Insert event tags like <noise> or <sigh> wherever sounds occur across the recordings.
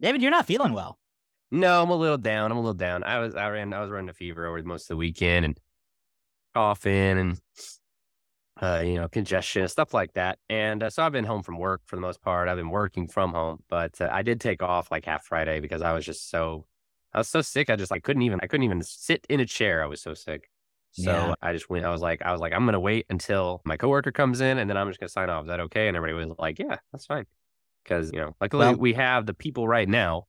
David, you're not feeling well. No, I'm a little down. I'm a little down. I was I ran I was running a fever over most of the weekend and coughing and uh, you know congestion stuff like that. And uh, so I've been home from work for the most part. I've been working from home, but uh, I did take off like half Friday because I was just so I was so sick. I just like couldn't even I couldn't even sit in a chair. I was so sick. So Yeah. I just went. I was like I was like I'm gonna wait until my coworker comes in and then I'm just gonna sign off. Is that okay? And everybody was like, Yeah, that's fine. Because you know, luckily Well- we have the people right now.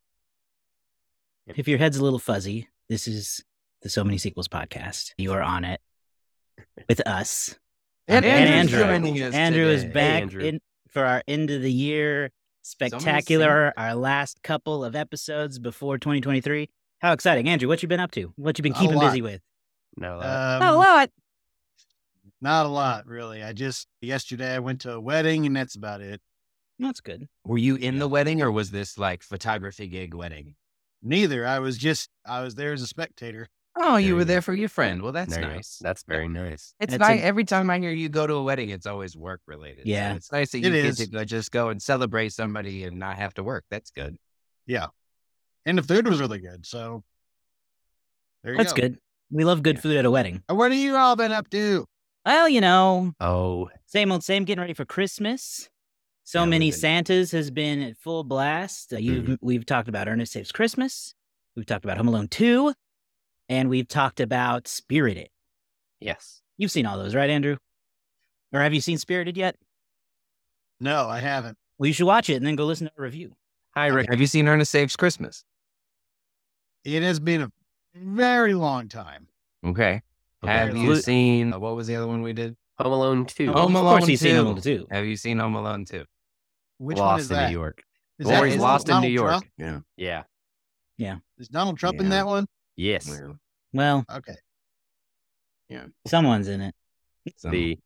If your head's a little fuzzy, this is the So Many Sequels podcast. You are on it with us. And, And Andrew's Andrew. us Andrew is today. back Andrew. in for our end of the year Many spectacular, our last couple of episodes before 2023. How exciting. Andrew, what you been up to? What you been A keeping lot. busy with? No, Um, lot. Not a lot, really. I just yesterday I went to a wedding, and that's about it. That's good. Were you in the wedding or was this like photography gig wedding? Neither. I was just I was there as a spectator. Oh, you There were you go. there for your friend. Well, that's there nice. That's very nice. It's It's nice. a- Every time I hear you go to a wedding, it's always work related. So Yeah. it's nice that It you get is. to go, just go and celebrate somebody and not have to work. That's good. Yeah, and the food was really good. So there you That's go. good. We love good Yeah. food at a wedding. What have you all been up to? Well, you know, Oh, same old same, getting ready for Christmas. So Yeah, many been- Santas has been at full blast. Uh, you've, We've talked about Ernest Saves Christmas. We've talked about Home Alone 2. And we've talked about Spirited. yes. You've seen all those, right, Andrew? Or have you seen Spirited yet? No, I haven't. Well, you should watch it and then go listen to a review. Hi, Rick. Have you seen Ernest Saves Christmas? It has been a very long time. Okay. Okay. Have you seen uh, what was the other one we did? Home Alone 2. Home Alone of course Alone he's seen Home Alone 2. Have you seen Home Alone 2? Which Lost one is in that? New York. Is Or that he's is lost in Donald New York. Trump? Yeah. Yeah. Is Donald Trump in that one? Yes. Well, Okay. Yeah. Someone's in it. So- The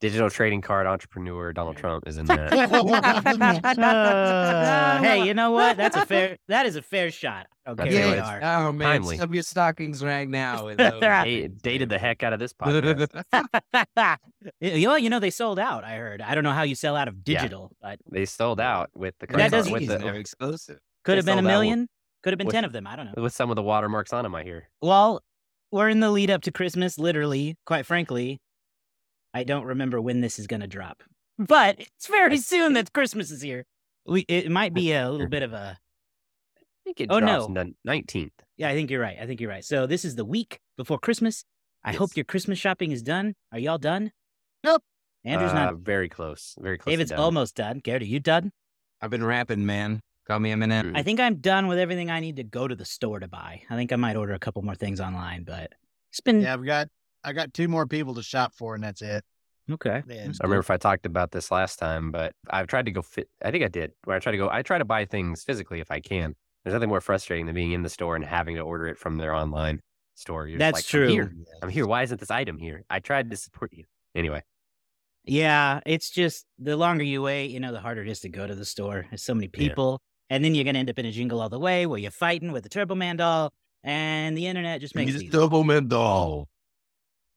digital trading card entrepreneur Donald Trump is in that. <laughs> Uh, <laughs> hey, you know what? That's a <laughs> fair. That is a fair shot. I don't That's care who right. they Yes. are. Oh man, Timely. stub your stockings right now. with those. Hey, dated the heck out of this podcast. you know, you know they sold out. I heard. I don't know how you sell out of Yeah. digital, but they sold out with the That does- card, with, He's the, no exclusive. could have been a sold out with- million. Could have been with- ten of them. I don't know. with some of the watermarks on them. I hear. Well, we're in the lead up to Christmas. Literally, quite frankly, I don't remember when this is going to drop, but it's very soon that Christmas is here. We it might be a little <laughs> bit of a I think it Oh, drops no. on the nineteenth. Yeah, I think you're right. I think you're right. So this is the week before Christmas. I hope your Christmas shopping is done. Are y'all done? Nope. Andrew's uh, not. very close. Very close. David's done. almost done. Garrett, are you done? I've been rapping, man. Call me Eminem. Mm. I think I'm done with everything I need to go to the store to buy. I think I might order a couple more things online, but it's been Yeah, I've got I got two more people to shop for, and that's it. okay. Yeah. I remember if I talked about this last time, but I've tried to go fit. I think I did. Where I try to go, I try to buy things physically if I can. There's nothing more frustrating than being in the store and having to order it from their online store. You're That's like, I'm true. here. I'm here. Why isn't this item here? I tried to support you. Anyway, Yeah, it's just the longer you wait, you know, the harder it is to go to the store. There's so many Yeah. people, and then you're gonna end up in a jingle all the way where you're fighting with the Turbo Man doll, and the internet just makes He's these. double man doll.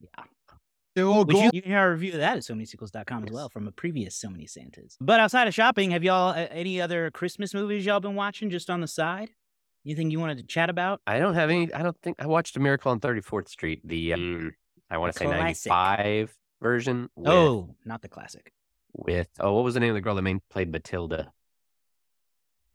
Yeah. Oh, Which you, you can hear our review of that at so many sequels.com as well from a previous So Many Santas. But outside of shopping, have y'all uh, any other Christmas movies y'all been watching just on the side? Anything you wanted to chat about? I don't have any. I don't think I watched A Miracle on 34th Street. The um, I want to say classic. 95 version. With, oh, not the classic. with oh, what was the name of the girl that main played Matilda?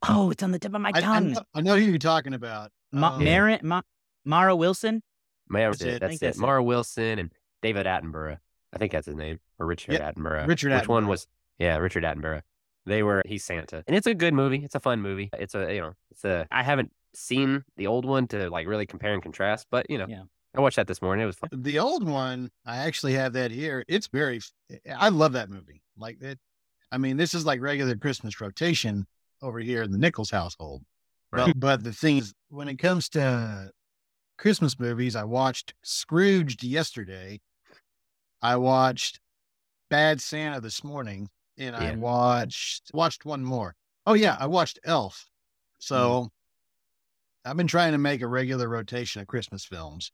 Oh, it's on the tip of my I, I, tongue. know, I know who you're talking about. Ma- Um, Marin- Ma- Mara Wilson. Mara, That's that's it. it. That's it. that's it. Mara Wilson and David Attenborough. I think that's his name, or Richard Yep, Attenborough. Richard Which one Attenborough. was? Yeah, Richard Attenborough. They were. He's Santa, and it's a good movie. It's a fun movie. It's a you know, it's a. I haven't seen the old one to like really compare and contrast, but you know, Yeah. I watched that this morning. It was fun. The old one, I actually have that here. It's very, eh, eh, I love that movie. Like that. I mean, this is like regular Christmas rotation over here in the Nichols household. Right. But, but the thing is, when it comes to Christmas movies, I watched Scrooged yesterday. I watched Bad Santa this morning, and I watched watched one more. Oh yeah, I watched Elf. Mm. So I've been trying to make a regular rotation of Christmas films.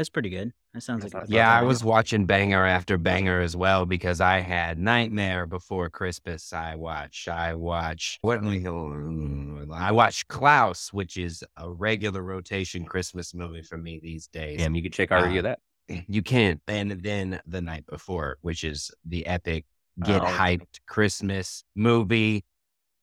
That's pretty good. That sounds like That's a- not Yeah, I was watching banger after banger as well because I had Nightmare Before Christmas. I watch. I watch. What? I watch Klaus, which is a regular rotation Christmas movie for me these days. Damn, you uh, <clears throat> can check our review of that. You can't. And then the night before, which is the epic get Oh. hyped Christmas movie.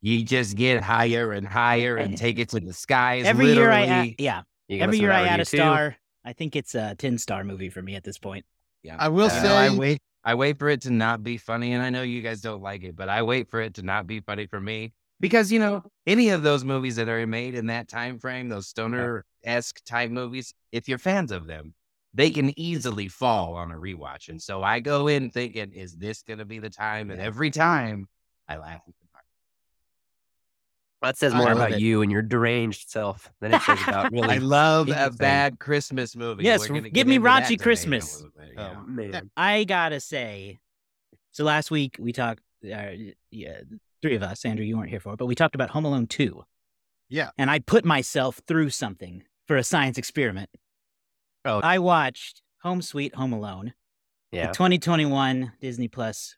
You just get higher and higher and eh, take it to the skies. Every year I add, yeah. Every year I add a star. I think it's a ten star movie for me at this point. Yeah. I will You know, I wait. I wait for it to not be funny, and I know you guys don't like it, but I wait for it to not be funny for me because you know any of those movies that are made in that time frame, those stoner esque type movies, if you're fans of them, they can easily fall on a rewatch. And so I go in thinking, is this going to be the time? And every time I laugh. at the part. That says more about it. you and your deranged self than it says about really. <laughs> I love a bad Christmas movie. Yes, We're give me into raunchy debate in a Christmas. little bit, Oh yeah. man, I gotta say, so last week we talked. Uh, yeah, three of us. Andrew, you weren't here for it, but we talked about Home Alone two. Yeah. and I put myself through something for a science experiment. Oh. I watched Home Sweet Home Alone, yeah. the 2021 Disney Plus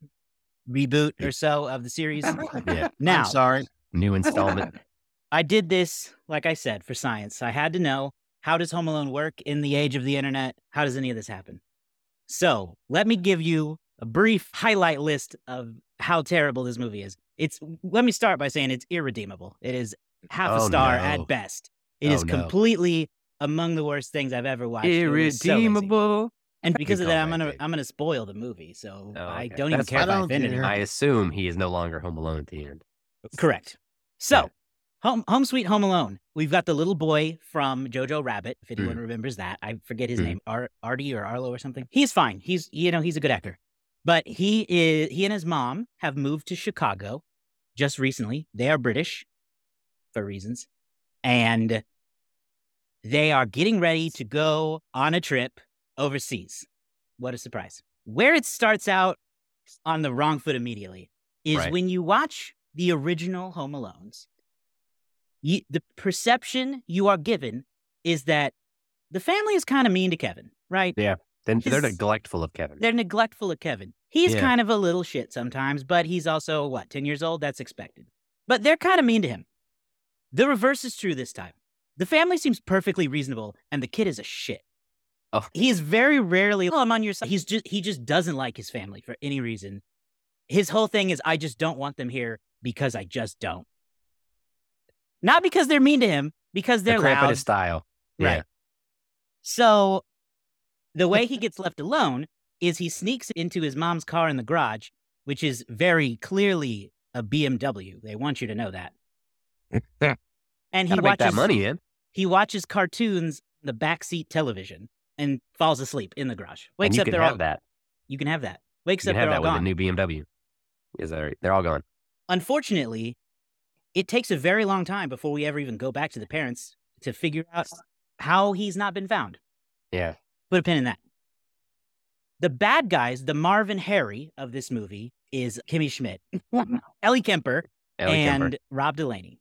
reboot or so of the series. <laughs> Yeah. Now, I'm sorry. New <laughs> installment. I did this, like I said, for science. I had to know how does Home Alone work in the age of the internet? How does any of this happen? So let me give you a brief highlight list of how terrible this movie is. It's let me start by saying it's irredeemable. It is half a Oh, star no. at best. It oh, is Oh, no. completely among the worst things I've ever watched. It was so. Irredeemable. and because of that, I'm gonna. I'm gonna spoil the movie. So Oh, I don't even That's care fine. if I I don't offend care. anyone. I assume he is no longer home alone at the end. Correct. So, home, home Sweet Home Alone. We've got the little boy from Jojo Rabbit. If anyone Mm. remembers that, I forget his Mm. name, Ar- Artie or Arlo or something. He's fine. He's you know he's a good actor, but he is he and his mom have moved to Chicago just recently. They are British for reasons, and they are getting ready to go on a trip overseas. What a surprise! Where it starts out on the wrong foot immediately is Right. when you watch the original Home Alones. You, the perception you are given is that the family is kind of mean to Kevin, right? Yeah. Then they're neglectful of Kevin. They're neglectful of Kevin. He's Yeah. kind of a little shit sometimes, but he's also, what, 10 years old? That's expected. But they're kind of mean to him. The reverse is true this time. The family seems perfectly reasonable, and the kid is a shit. Oh. He is very rarely, oh, I'm on your side. He's just, he just doesn't like his family for any reason. His whole thing is, I just don't want them here because I just don't. Not because they're mean to him, because they're crap in loud. his style. Right. Yeah. So the way he gets left alone is he sneaks into his mom's car in the garage, which is very clearly a BMW. They want you to know that. <laughs> And he Gotta watches that money in. he watches cartoons on the backseat television and falls asleep in the garage. Wakes you up, can they're have all that. you can have that. Wakes You up, have they're all that with gone. the new BMW. Is that right? They're all gone. Unfortunately, it takes a very long time before we ever even go back to the parents to figure out how he's not been found. Yeah. Put a pin in that. The bad guys, the Marv and Harry of this movie, is Kimmy Schmidt, <laughs> Ellie Kemper, Ellie and Kemper. Rob Delaney.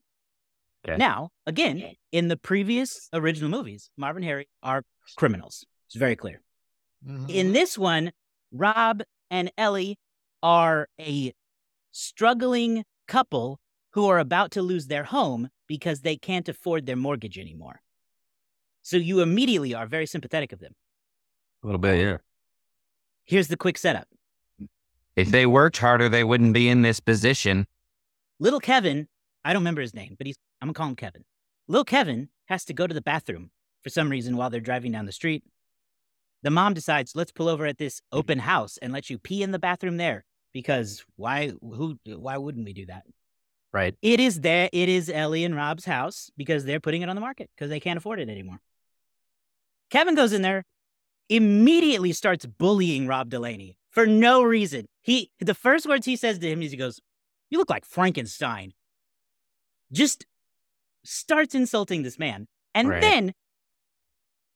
Okay. Now, again, in the previous original movies, Marv and Harry are criminals. It's very clear. Mhm. In this one, Rob and Ellie are a struggling couple who are about to lose their home because they can't afford their mortgage anymore. So you immediately are very sympathetic of them. A little bit, yeah. Here's the quick setup. If they worked harder, they wouldn't be in this position. Little Kevin, I don't remember his name, but he's I'm gonna call him Kevin. Little Kevin has to go to the bathroom for some reason while they're driving down the street. The mom decides, let's pull over at this open house and let you pee in the bathroom there. Because why who why wouldn't we do that? Right. It is there, it is Ellie and Rob's house because they're putting it on the market because they can't afford it anymore. Kevin goes in there, immediately starts bullying Rob Delaney for no reason. He the first words he says to him is he goes, You look like Frankenstein. Just starts insulting this man. And Right. then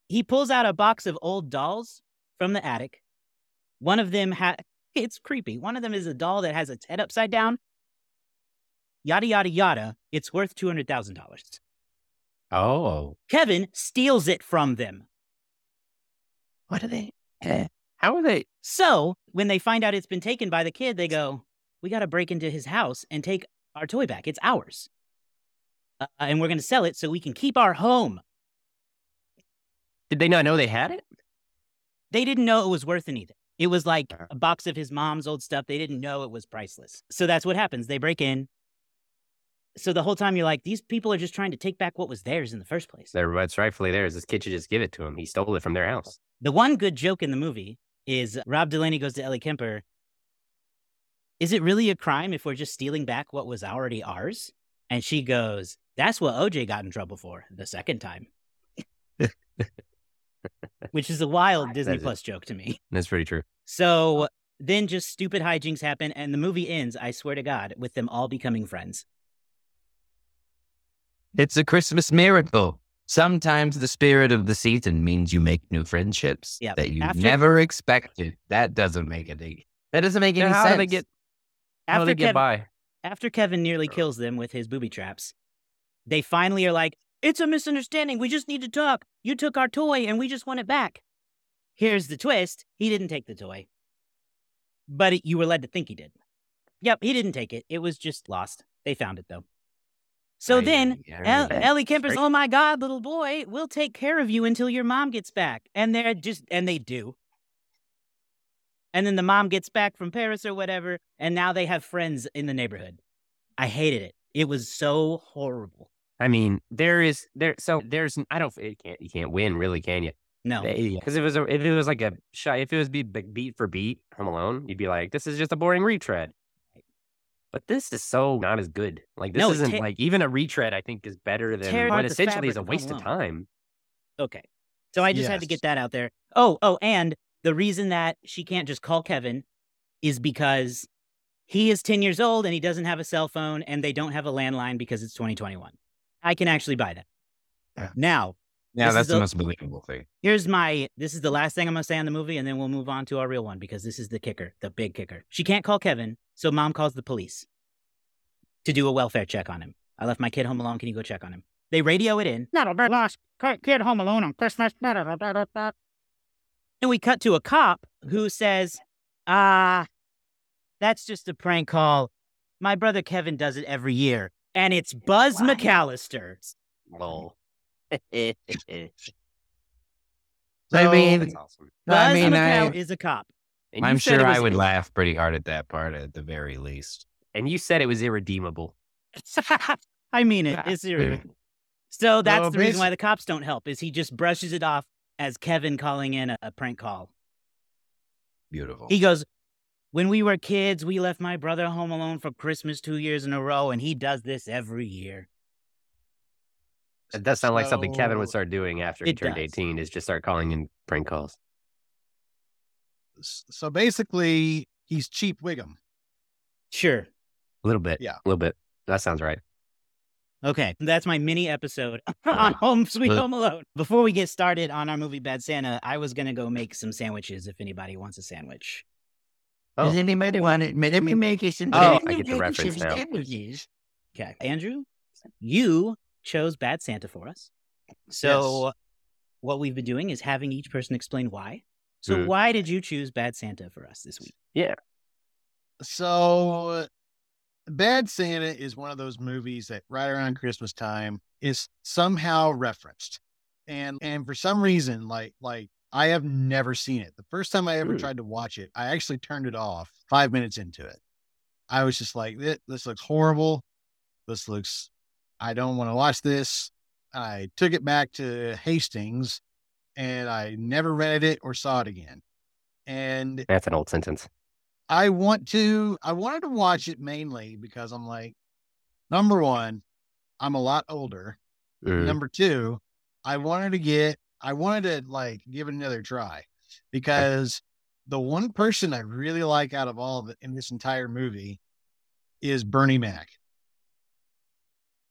he pulls out a box of old dolls from the attic. One of them ha it's creepy. One of them is a doll that has its head upside down. Yada yada yada. It's worth two hundred thousand dollars. Oh. Kevin steals it from them. What are they? eh, How are they? So when they find out it's been taken by the kid, they go, "We got to break into his house and take our toy back. It's ours, uh, and we're going to sell it so we can keep our home." Did they not know they had it? They didn't know it was worth anything. It was like Uh-huh. a box of his mom's old stuff. They didn't know it was priceless. So that's what happens. They break in. So the whole time you're like, these people are just trying to take back what was theirs in the first place. They're, rightfully theirs. This kid should just give it to him. He stole it from their house. The one good joke in the movie is Rob Delaney goes to Ellie Kemper. Is it really a crime if we're just stealing back what was already ours? And she goes, That's what OJ got in trouble for the second time. <laughs> Which is a wild Disney That's it. Plus joke to me. That's pretty true. So then just stupid hijinks happen, and the movie ends, I swear to God, with them all becoming friends. It's a Christmas miracle. Sometimes the spirit of the season means you make new friendships Yep. that you After- never expected. That doesn't make any. That doesn't make any Yeah, how sense. do they get? How do they get Kev- by? after Kevin nearly kills them with his booby traps, they finally are like, It's a misunderstanding. We just need to talk. You took our toy and we just want it back. Here's the twist he didn't take the toy, but it, you were led to think he did. Yep, he didn't take it. It was just lost. They found it though. So Ay, then El- Ellie Kemper's, oh my God, little boy, we'll take care of you until your mom gets back. And they're just, and they do. And then the mom gets back from Paris or whatever, and now they have friends in the neighborhood. I hated it. It was so horrible. I mean, there is there. So there's. I don't. It can't. You can't win, really, can you? No. Because if it was a, if it was like a shot, if it was be be- beat for beat, Home Alone, you'd be like, this is just a boring retread. But this is so not as good. Like this No, isn't te- like even a retread. I think is better than what essentially is a waste of time. Okay. So I just had to get that out there. Oh, oh, and the reason that she can't just call Kevin is because he is 10 years old and he doesn't have a cell phone and they don't have a landline because it's 2021. I can actually buy that. Yeah. Now, Yeah, that's the the- most believable thing. here's my this is the last thing I'm going to say on the movie and then we'll move on to our real one because this is the kicker, the big kicker. She can't call Kevin, so mom calls the police to do a welfare check on him. I left my kid home alone. Can you go check on him? They radio it in. That'll be lost. Kid home alone on Christmas. And we cut to a cop who says, Ah, that's just a prank call. My brother Kevin does it every year. And it's Buzz What? McAllister. Lol. <laughs> I mean, awesome. Buzz I mean, McAll- I, is a cop. And I'm said it sure I was- would laugh pretty hard at that part at the very least. And you said it was irredeemable. <laughs> I mean it. It's serious. So that's Well, the reason why the cops don't help is he just brushes it off as Kevin calling in a, a prank call. Beautiful. He goes, When we were kids, we left my brother home alone for Christmas two years in a row, and he does this every year. It does sound like something Kevin would start doing after he turned does. 18 is just start calling in prank calls. So basically, he's Chief Wiggum. Sure. A little bit. Yeah. A little bit. That sounds right. Okay, that's my mini episode <laughs> on Home Sweet Home Alone. Before we get started on our movie Bad Santa, I was gonna go make some sandwiches if anybody wants a sandwich. Oh. Does anybody want it? Let me make it some. Oh, I get the make reference some now. sandwiches. Okay, Andrew, you chose Bad Santa for us. So what we've been doing is having each person explain why. So Mm. why did you choose Bad Santa for us this week? Yeah. So, Bad Santa is one of those movies that right around Christmas time is somehow referenced, and and for some reason, like like I have never seen it. The first time I ever Hmm. tried to watch it, I actually turned it off five minutes into it. I was just like, this, this looks horrible. This looks. I don't want to watch this. I took it back to Hastings, and I never read it or saw it again. And That's an old sentence. I want to I wanted to watch it mainly because I'm like number 1 I'm a lot older. Mm. Number 2 I wanted to get I wanted to like give it another try because the one person I really like out of all of it in this entire movie is Bernie Mac.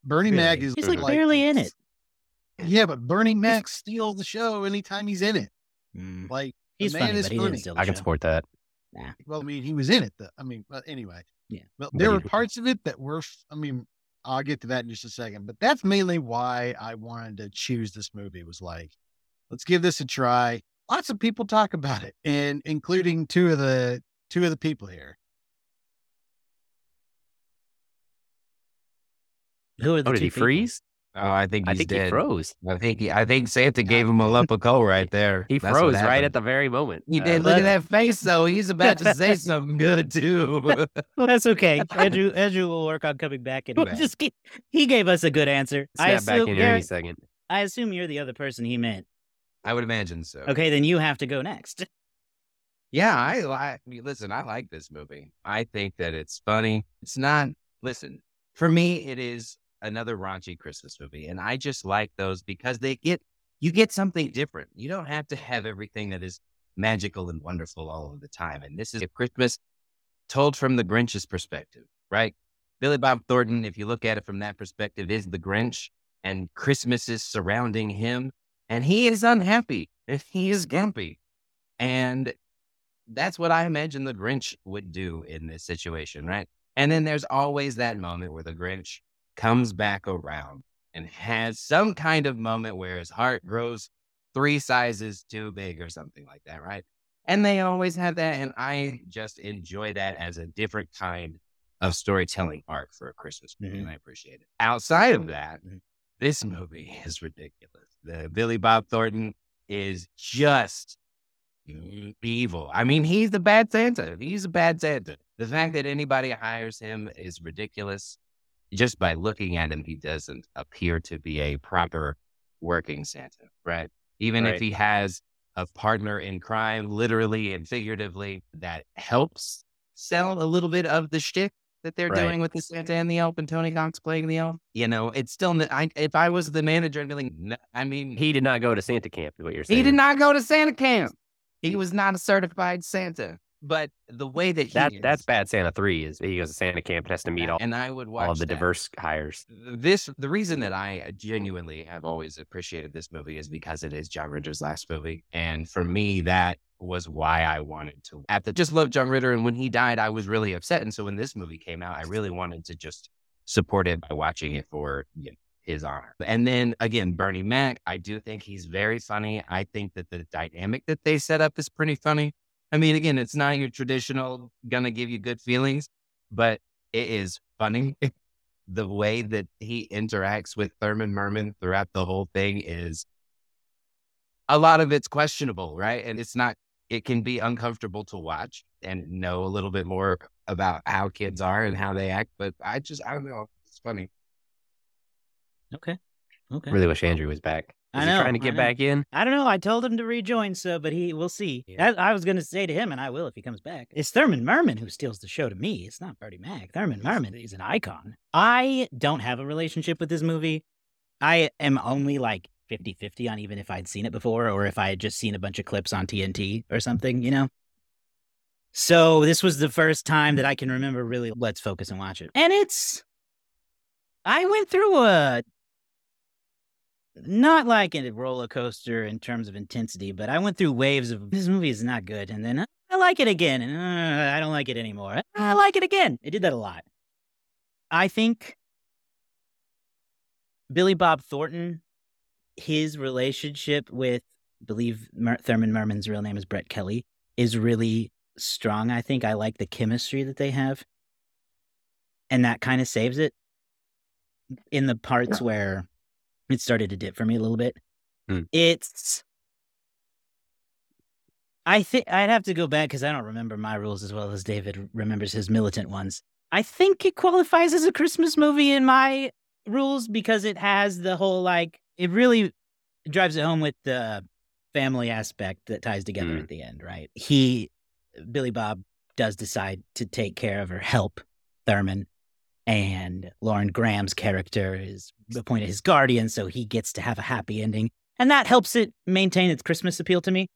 Bernie Mac is He's like barely in it. Yeah, but Bernie Mac steals the show anytime he's in it. Mm, Like He's man funny, is but he funny. didn't steal the I can show. support that. Well, I mean, he was in it. Though. I mean, but anyway. Yeah. But But there were parts of it that were. I mean, I'll get to that in just a second. But that's mainly why I wanted to choose this movie. Was like, let's give this a try. lots of people talk about it, and including two of the two of the people here. Who are the Oh, did two he people? freeze? Oh, I think I he's think dead. he froze. I think he, I think Santa gave him a lump of coal <laughs> right there. He That's froze right at the very moment. He Uh, did. Look at that face, though. He's about to say <laughs> something good too. Well, that's okay. Andrew <laughs> Andrew will work on coming back and Right. just keep, he gave us a good answer. I Snap back in here any second. I assume you're the other person he meant. I would imagine so. Okay, then you have to go next. <laughs> Yeah, I like. Listen, I like this movie. I think that it's funny. It's not. Listen, for me, it is another raunchy Christmas movie, and I just like those because they get you get something different. You don't have to have everything that is magical and wonderful all of the time. And this is a Christmas told from the Grinch's perspective, right? Billy Bob Thornton, if you look at it from that perspective, is the Grinch, and Christmas is surrounding him, and he is unhappy and he is grumpy, and that's what I imagine the Grinch would do in this situation, right? And then there's always that moment where the Grinch comes back around and has some kind of moment where his heart grows three sizes too big or something like that, right? And they always have that. And I just enjoy that as a different kind of storytelling arc for a Christmas movie. Mm-hmm. And I appreciate it. Outside of that, mm-hmm. this movie is ridiculous. The Billy Bob Thornton is just evil. I mean, he's the bad Santa. He's a bad Santa. The fact that anybody hires him is ridiculous. Just by looking at him, he doesn't appear to be a proper working Santa, right? Even if he has a partner in crime, literally and figuratively, that helps sell a little bit of the shtick that they're Right. doing with the Santa and the elf and Tony Cox playing the elf. You know, it's still, n- I, if I was the manager, I'd be like, "No," I mean, He did not go to Santa camp, is what you're saying. he did not go to Santa camp. He was not a certified Santa. But the way that he That is, that's bad. Santa three is he goes to Santa camp and has to meet all, and I would watch all of the that. diverse hires. This the reason that I genuinely have always appreciated this movie is because it is John Ritter's last movie, and for me that was why I wanted to. At the just love John Ritter, and when he died, I was really upset. And so when this movie came out, I really wanted to just support it by watching it for you know, his honor. And then again, Bernie Mac, I do think he's very funny. I think that the dynamic that they set up is pretty funny. I mean, again, it's not your traditional gonna give you good feelings, but it is funny. <laughs> the way that he interacts with Thurman Merman throughout the whole thing is a lot of it's questionable, right? And it's not, it can be uncomfortable to watch and know a little bit more about how kids are and how they act. But I just, I don't know. It's funny. Okay. Okay. Really wish Andrew was back. I Is know, he trying to get back in? I don't know. I told him to rejoin, so but he we'll see. Yeah. I, I was gonna say to him, and I will if he comes back. It's Thurman Merman who steals the show to me. It's not Bernie Mac. Thurman Merman is an icon. I don't have a relationship with this movie. I am only like 50-50 on even if I'd seen it before or if I had just seen a bunch of clips on TNT or something, you know? So this was the first time that I can remember really let's focus and watch it. And it's I went through a not like a roller coaster in terms of intensity, but I went through waves of this movie is not good, and then I like it again, and uh, I don't like it anymore. I like it again. It did that a lot. I think Billy Bob Thornton, his relationship with, I believe Mer- Thurman Merman's real name is Brett Kelly, is really strong. I think I like the chemistry that they have, and that kind of saves it in the parts where it started to dip for me a little bit. Hmm. It's. I think I'd have to go back because I don't remember my rules as well as David remembers his militant ones. I think it qualifies as a Christmas movie in my rules because it has the whole like it really drives it home with the family aspect that ties together Mm. at the end, right? He Billy Bob does decide to take care of her, help Thurman, and Lauren Graham's character is appointed his guardian, so he gets to have a happy ending, and that helps it maintain its Christmas appeal to me.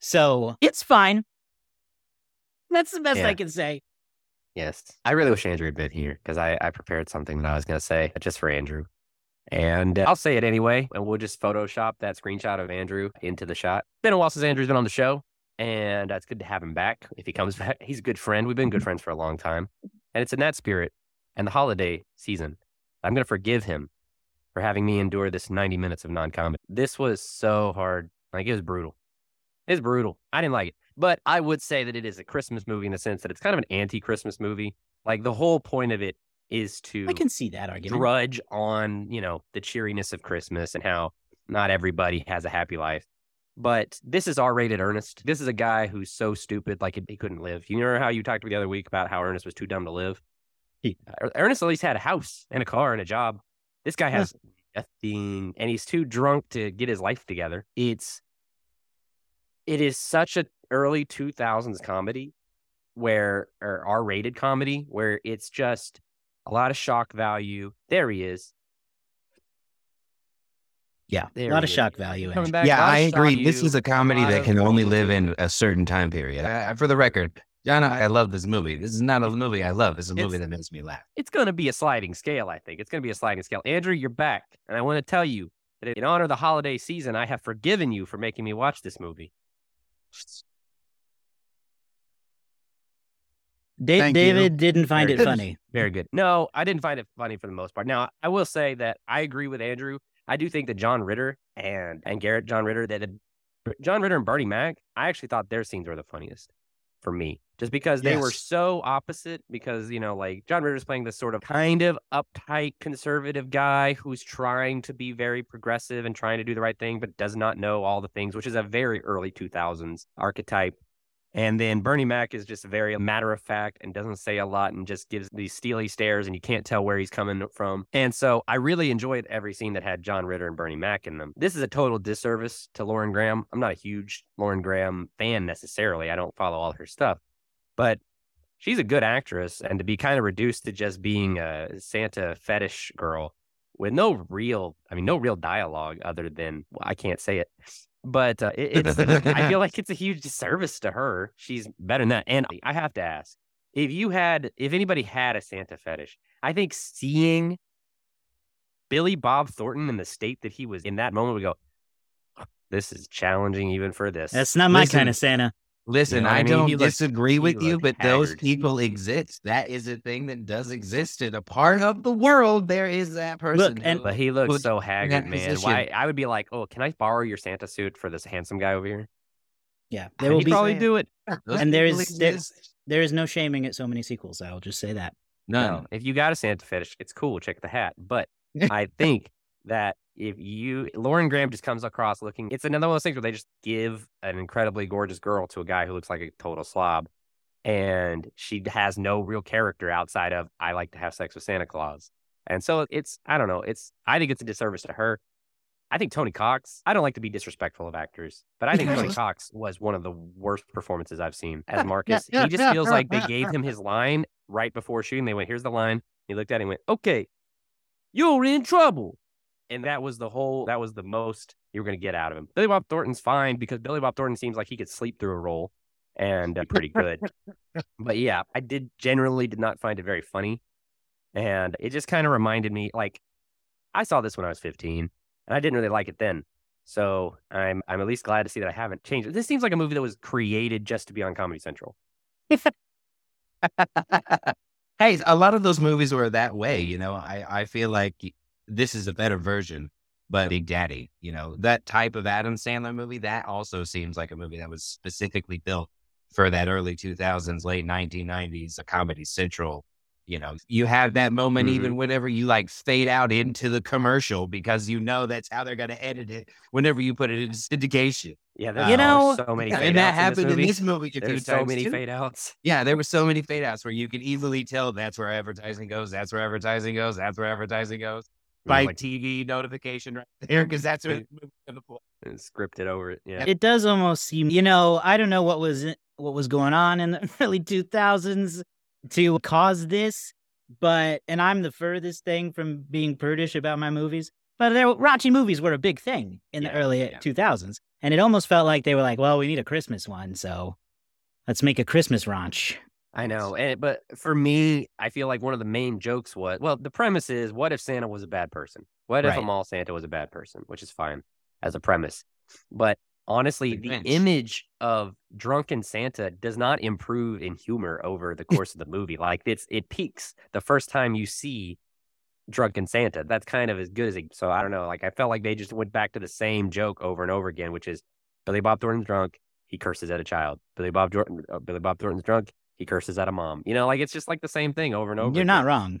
So it's fine. That's the best I can say. Yes. I really wish Andrew had been here because I, I prepared something that I was going to say just for Andrew. And uh, I'll say it anyway, and we'll just Photoshop that screenshot of Andrew into the shot. Been a while since Andrew's been on the show, and uh, it's good to have him back if he comes <laughs> back. He's a good friend. We've been good friends for a long time. And it's in that spirit and the holiday season. I'm going to forgive him for having me endure this 90 minutes of non comedy. This was so hard. Like, it was brutal. It's brutal. I didn't like it. But I would say that it is a Christmas movie in the sense that it's kind of an anti Christmas movie. Like the whole point of it is to I can see that argument. drudge on, you know, the cheeriness of Christmas and how not everybody has a happy life. But this is R-rated Ernest. This is a guy who's so stupid, like he couldn't live. You know how you talked to me the other week about how Ernest was too dumb to live. He- Er- Ernest at least had a house and a car and a job. This guy has nothing, and he's too drunk to get his life together. It's, it is such a early two thousands comedy, where or R-rated comedy, where it's just a lot of shock value. There he is. Yeah, There a lot of is. shock value. Coming back, yeah, I agree. This is a comedy lot that can only live in a certain time period. I, I- for the record, John, I love this movie. This is not a movie I love. This is a movie It's- that makes me laugh. it's going to be a sliding scale, I think. It's going to be a sliding scale. Andrew, you're back. And I want to tell you that in honor of the holiday season, I have forgiven you for making me watch this movie. Da- Thank you. David didn't find Very it good. funny. Very good. No, I didn't find it funny for the most part. Now, I will say that I agree with Andrew. I do think that John Ritter and and Garrett John Ritter that John Ritter and Bernie Mac, I actually thought their scenes were the funniest for me, just because they were so opposite. Because you know, like John Ritter's playing this sort of kind of uptight conservative guy who's trying to be very progressive and trying to do the right thing, but does not know all the things, which is a very early two thousands archetype. And then Bernie Mac is just very matter of fact and doesn't say a lot and just gives these steely stares and you can't tell where he's coming from. And so I really enjoyed every scene that had John Ritter and Bernie Mac in them. This is a total disservice to Lauren Graham. I'm not a huge Lauren Graham fan necessarily. I don't follow all her stuff, but she's a good actress. And to be kind of reduced to just being a Santa fetish girl with no real, I mean, no real dialogue other than well, I can't say it. But uh, it, it's, I feel like it's a huge disservice to her. She's better than that. And I have to ask if you had, if anybody had a Santa fetish, I think seeing Billy Bob Thornton in the state that he was in that moment would go, this is challenging even for this. That's not my Listen, kind of Santa. Listen, know I, I mean? don't He disagree he with you, looked but those people exist. That is a thing that does exist in a part of the world. There is that person. and- but he looks so haggard, man. position- Why? I would be like, oh, can I borrow your Santa suit for this handsome guy over here? Yeah, And there will he'd be. probably do it. those and there people is- there- exist. There is no shaming at so many sequels. I'll just say that. None. No, if you got a Santa fetish, it's cool. Check the hat. But <laughs> I think that if you Lauren Graham just comes across looking, it's another one of those things where they just give an incredibly gorgeous girl to a guy who looks like a total slob, and she has no real character outside of I like to have sex with Santa Claus. And so it's I don't know. It's I think it's a disservice to her. I think Tony Cox. I don't like to be disrespectful of actors, but I think Tony <laughs> Cox was one of the worst performances I've seen as Marcus. He just feels like they gave him his line right before shooting. They went, "Here's the line." He looked at it and went, "Okay, you're in trouble." And that was the whole. That was the most you were going to get out of him. Billy Bob Thornton's fine because Billy Bob Thornton seems like he could sleep through a role, and uh, pretty good. <laughs> but yeah, I did generally did not find it very funny, and it just kind of reminded me like I saw this when I was 15, and I didn't really like it then. So I'm I'm at least glad to see that I haven't changed. This seems like a movie that was created just to be on Comedy Central. <laughs> hey, a lot of those movies were that way. You know, I, I feel like this is a better version, but Big Daddy, you know, that type of Adam Sandler movie, that also seems like a movie that was specifically built for that early 2000s, late 1990s, a Comedy Central. You know, you have that moment Mhm. even whenever you like fade out into the commercial because you know that's how they're going to edit it whenever you put it in syndication. Yeah, You know- so many. and that outs happened in in this this movie a few There's so many too. fade outs. Yeah, there were so many fade outs where you could easily tell that's where advertising goes, that's where advertising goes, that's where advertising goes. By Like TV notification right <laughs> there, because that's what the point. scripted over it. Yeah. It does almost seem, you know, I don't know what was what was going on in the <laughs> early 2000s to cause this, but and I'm the furthest thing from being prudish about my movies, but there raunchy movies were a big thing in the Yeah, early yeah. 2000s, and it almost felt like they were like, well, we need a Christmas one, so let's make a Christmas raunch. I know. And, but for me, I feel like one of the main jokes was well, the premise is what if Santa was a bad person? What if Right. a mall Santa was a bad person? Which is fine as a premise. But honestly, The the image of drunken Santa does not improve in humor over the <laughs> course of the movie. Like it's it peaks the first time you see drunken Santa. That's kind of as good as it. So I don't know. Like I felt like they just went back to the same joke over and over again, which is Billy Bob Thornton's drunk. he curses at a child. Billy Bob Jordan, uh, Billy Bob Thornton's drunk, he curses at a mom. You know, like it's just like the same thing over and over. You're not again. wrong.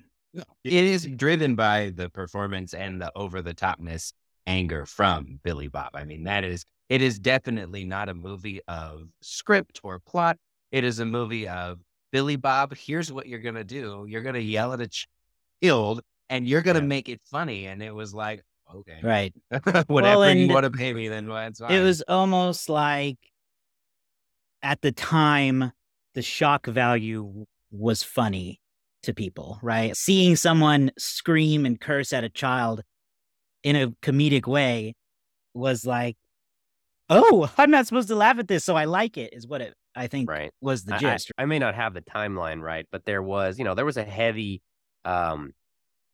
It is driven by the performance and the over the topness anger from Billy Bob. I mean, that is, it is definitely not a movie of script or plot. It is a movie of Billy Bob. Here's what you're going to do. You're going to yell at a child and you're going to Yeah. make it funny. And it was like, okay, Right. <laughs> whatever you want to pay me, then that's fine. It was almost like at the time, the shock value was funny to people, right? Seeing someone scream and curse at a child in a comedic way was like, oh, I'm not supposed to laugh at this, so I like it, is what it, I think, Right. was the I- I- gist. I, may not have the timeline right, but there was, you know, there was a heavy. um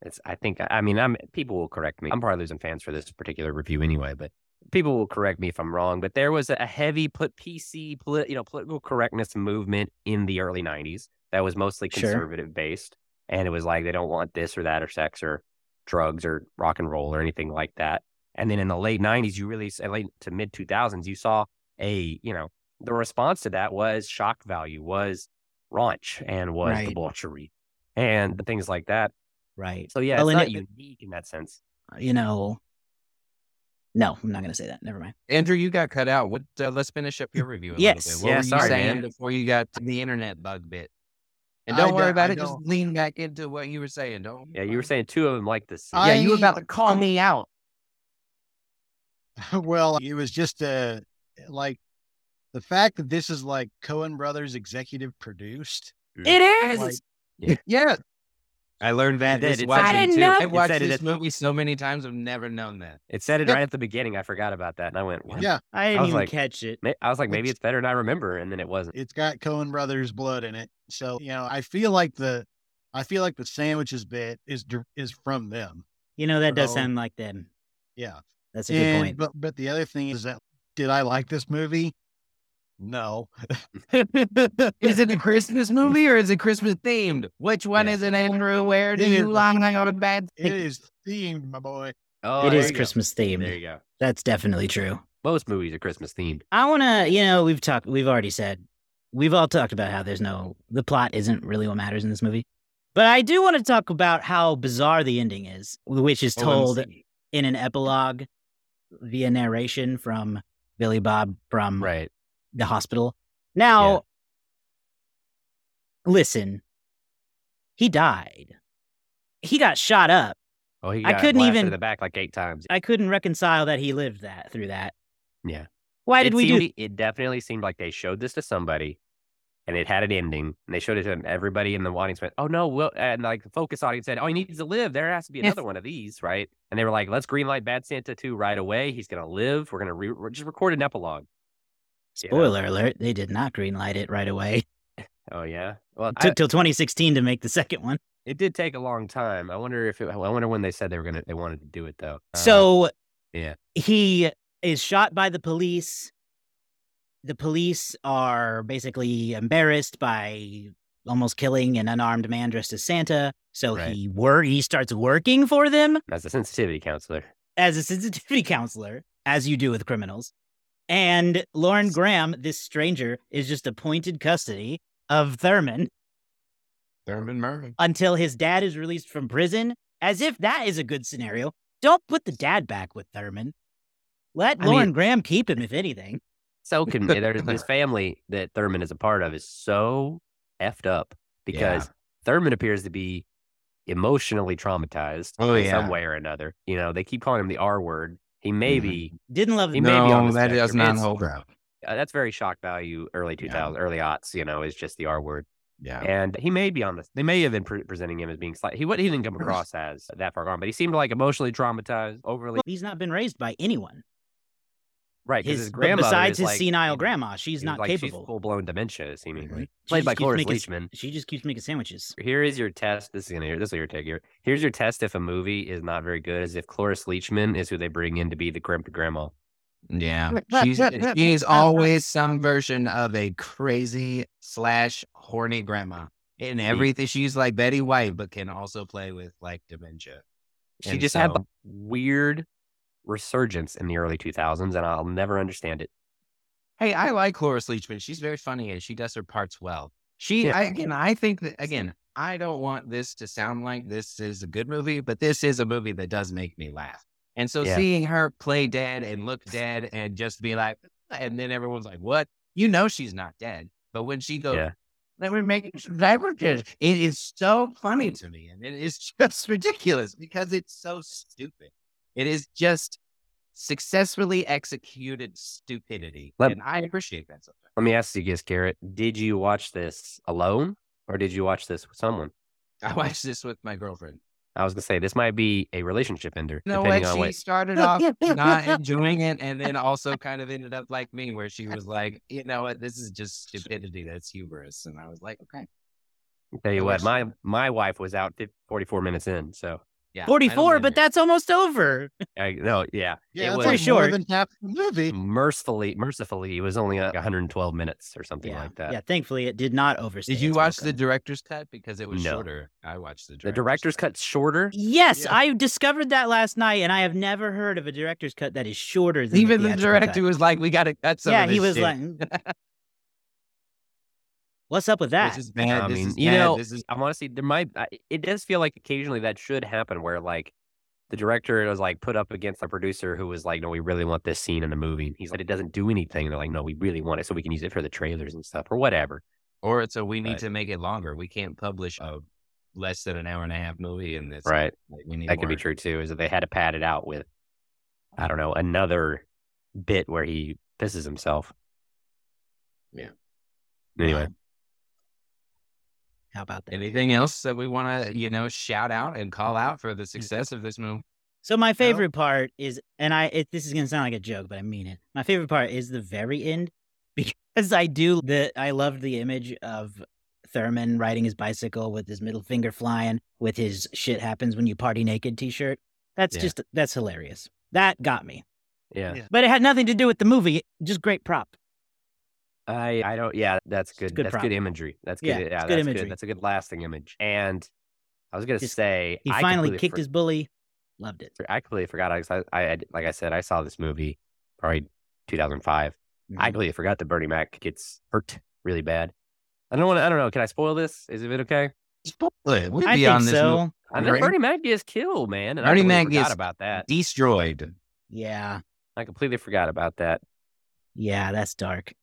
It's. I think. I mean, I'm. People will correct me. I'm probably losing fans for this particular review anyway, but people will correct me if I'm wrong. But there was a heavy put PC, polit, you know, political correctness movement in the early '90s that was mostly Sure. conservative based, and it was like they don't want this or that or sex or drugs or rock and roll or anything like that. And then in the late '90s, you really late to mid 2000s, you saw a you know the response to that was shock value, was raunch, and was Right. debauchery, and things like that. Right. So yeah, Well, it's not it- unique in that sense. You know, no, I'm not going to say that. Never mind. Andrew, you got cut out. What? Uh, let's finish up your <laughs> review. A Yes. Little bit. What Yeah, were you sorry, saying man. before you got the internet bug bit? And don't worry don't- about I it. Just don't- lean back into what you were saying. Don't. Yeah, you were saying two of them like this. Yeah, you were about to call me out. <laughs> well, it was just uh, like the fact that this is like Coen Brothers executive produced. It is. Like, Yeah. I learned that. did. This It watching I didn't too. know- I've watched it this at- movie so many times. I've never known that. It said it Yep. right at the beginning. I forgot about that, and I went, what? yeah, I didn't was even like- catch it. I was like, maybe Which- it's better than I remember, and then it wasn't. it's got Coen Brothers blood in it. So you know, I feel like the, I feel like the sandwiches bit is is from them. You know, that does sound like them. Yeah. That's a good point. But but the other thing is that did I like this movie? No. Is it a <laughs> Christmas movie or is it Christmas themed? Which one Yeah. is it, Andrew? Where do It you is- line on a bad? It is themed, my boy. Oh, it is there is you go. Christmas There themed. you go. That's definitely true. Most movies are Christmas themed. I want to, you know, we've talked, we've already said, we've all talked about how there's no, the plot isn't really what matters in this movie. But I do want to talk about how bizarre the ending is, which is told OMC. in an epilogue via narration from Billy Bob from Right. The hospital. Now, listen, he died. He got shot up. Oh, he I got couldn't even- in the back like eight times. I couldn't reconcile that he lived that through that. Yeah. Why did it we do? It definitely seemed like they showed this to somebody, and it had an ending, and they showed it to. Everybody in the audience went, "Oh no!" Well, and like the focus audience said, "Oh, he needs to live. There has to be another one of these, right?" And they were like, "Let's greenlight Bad Santa two right away. He's gonna live. We're gonna re- just record an epilogue." You know? Spoiler alert: they did not greenlight it right away. Oh yeah. <laughs> Well, It I- took till 2016 to make the second one. it did take a long time. I wonder if it, I wonder when they said they were gonna they wanted to do it though. Uh, So yeah. he is shot by the police. The police are basically embarrassed by almost killing an unarmed man dressed as Santa. So Right. he wor- he starts working for them as a sensitivity counselor. as a sensitivity <laughs> counselor, as you do with criminals. And Lauren Graham, this stranger, is just appointed custody of Thurman Thurman Mervin. until his dad is released from prison, as if that is a good scenario. Don't put the dad back with Thurman. Let I mean- Lauren Graham keep him, if anything. So can <laughs> this family that Thurman is a part of is so effed up because Thurman appears to be emotionally traumatized Oh, in yeah. some way or another. You know, they keep calling him the R word. He may Mhm. Didn't love He him. may be on No, that does spectrum. not It's- hold up. uh, that's very shock value early 2000s, early aughts, you know, is just the R word. Yeah. And he may be on this. They may have been pre- presenting him as being slight. He, what he didn't come across as that far gone, but he seemed like emotionally traumatized, overly. He's not been raised by anyone. Right. His, his, but grandmother. besides is his like, senile grandma, she's she's not like, capable. full blown dementia, seemingly. She Played by Cloris Leachman. She just keeps making sandwiches. Here is your test. This is gonna this is your take here. Here's your test if a movie is not very good, as if Cloris Leachman is who they bring in to be the crimp grandma. Yeah. She's she's always some version of a crazy slash horny grandma. In everything, she's like Betty White, but can also play with like dementia. She And just had so- the weird resurgence in the early 2000s, and I'll never understand it. Hey, I like Cloris Leachman. She's very funny and she does her parts well. She, Yeah. I, again, I think that again, I don't want this to sound like this is a good movie, but this is a movie that does make me laugh. And so Yeah. seeing her play dead and look dead and just be like, and then everyone's like, "What?" You know she's not dead, but when she goes, Yeah. "Let me make some beverages," it is so funny mm. to me, and it is <laughs> just ridiculous because it's so stupid. It is just successfully executed stupidity, Let- and I appreciate that. Sometimes. Let me ask you this, Garrett. Did you watch this alone or did you watch this with someone? <laughs> I watched this with my girlfriend. I was gonna say this might be a relationship ender, know depending what? She what. started off not enjoying it, and then also kind of ended up like me, where she was like, "You know what? This is just stupidity that's humorous." And I was like, "Okay, Tell you what, my my wife was out 44 minutes in, so yeah." 44, but that's almost over. I no, yeah, Yeah, it that's was like more short. than half the movie. mercifully mercifully it was only like 112 minutes or something yeah. like that. Yeah, thankfully it did not overstay. Did you its watch the director's cut because it was No. shorter? I watched the The director's cut. cut's shorter. Yes, Yeah. I discovered that last night, and I have never heard of a director's cut that is shorter than Even the theatrical director cut. was like, "We got to cut some." Yeah, of he was shit." like, <laughs> mm. "What's up with that?" "This is bad. I this mean, is you bad, know, this is I want to see there might. It does feel like occasionally that should happen, where like the director was like put up against the producer who was like, "No, we really want this scene in the movie." And he's like, "It doesn't do anything." They're like, "No, we really want it, so we can use it for the trailers and stuff or whatever." or it's a we need Right. to make it longer. We can't publish a less than an hour and a half movie in this. Right. Like, we need That could be true too. Is that they had to pad it out with, I don't know, another bit where he pisses himself. Yeah. Anyway, Um, How about that? Anything else that we want to, you know, shout out and call out for the mm. success of this movie? So my favorite part is, and I it, this is gonna sound like a joke, but I mean it. My favorite part is the very end <laughs> because I do the I loved the image of Thurman riding his bicycle with his middle finger flying with his "shit happens when you party naked" T-shirt. That's Yeah. just that's hilarious. That got me, yeah. Yeah. but it had nothing to do with the movie. Just great prop. I I don't. Yeah, that's good. good that's prop. good imagery. That's good. Yeah, Yeah, that's good good. imagery. That's a good lasting image. And I was gonna Just- say He I finally kicked for- his bully. Loved it. I completely forgot. I, I, I like I said, I saw this movie probably 2005. I Mhm. completely forgot that Bernie Mac gets hurt really bad. I don't want to. I don't know. Can I spoil this? Is it okay? Spoil it. We'd I be think on this so. movie. I know Bernie- Bernie Mac gets killed, man. And Bernie I Mac forgot gets about that. Destroyed. Yeah, I completely forgot about that. yeah, that's dark.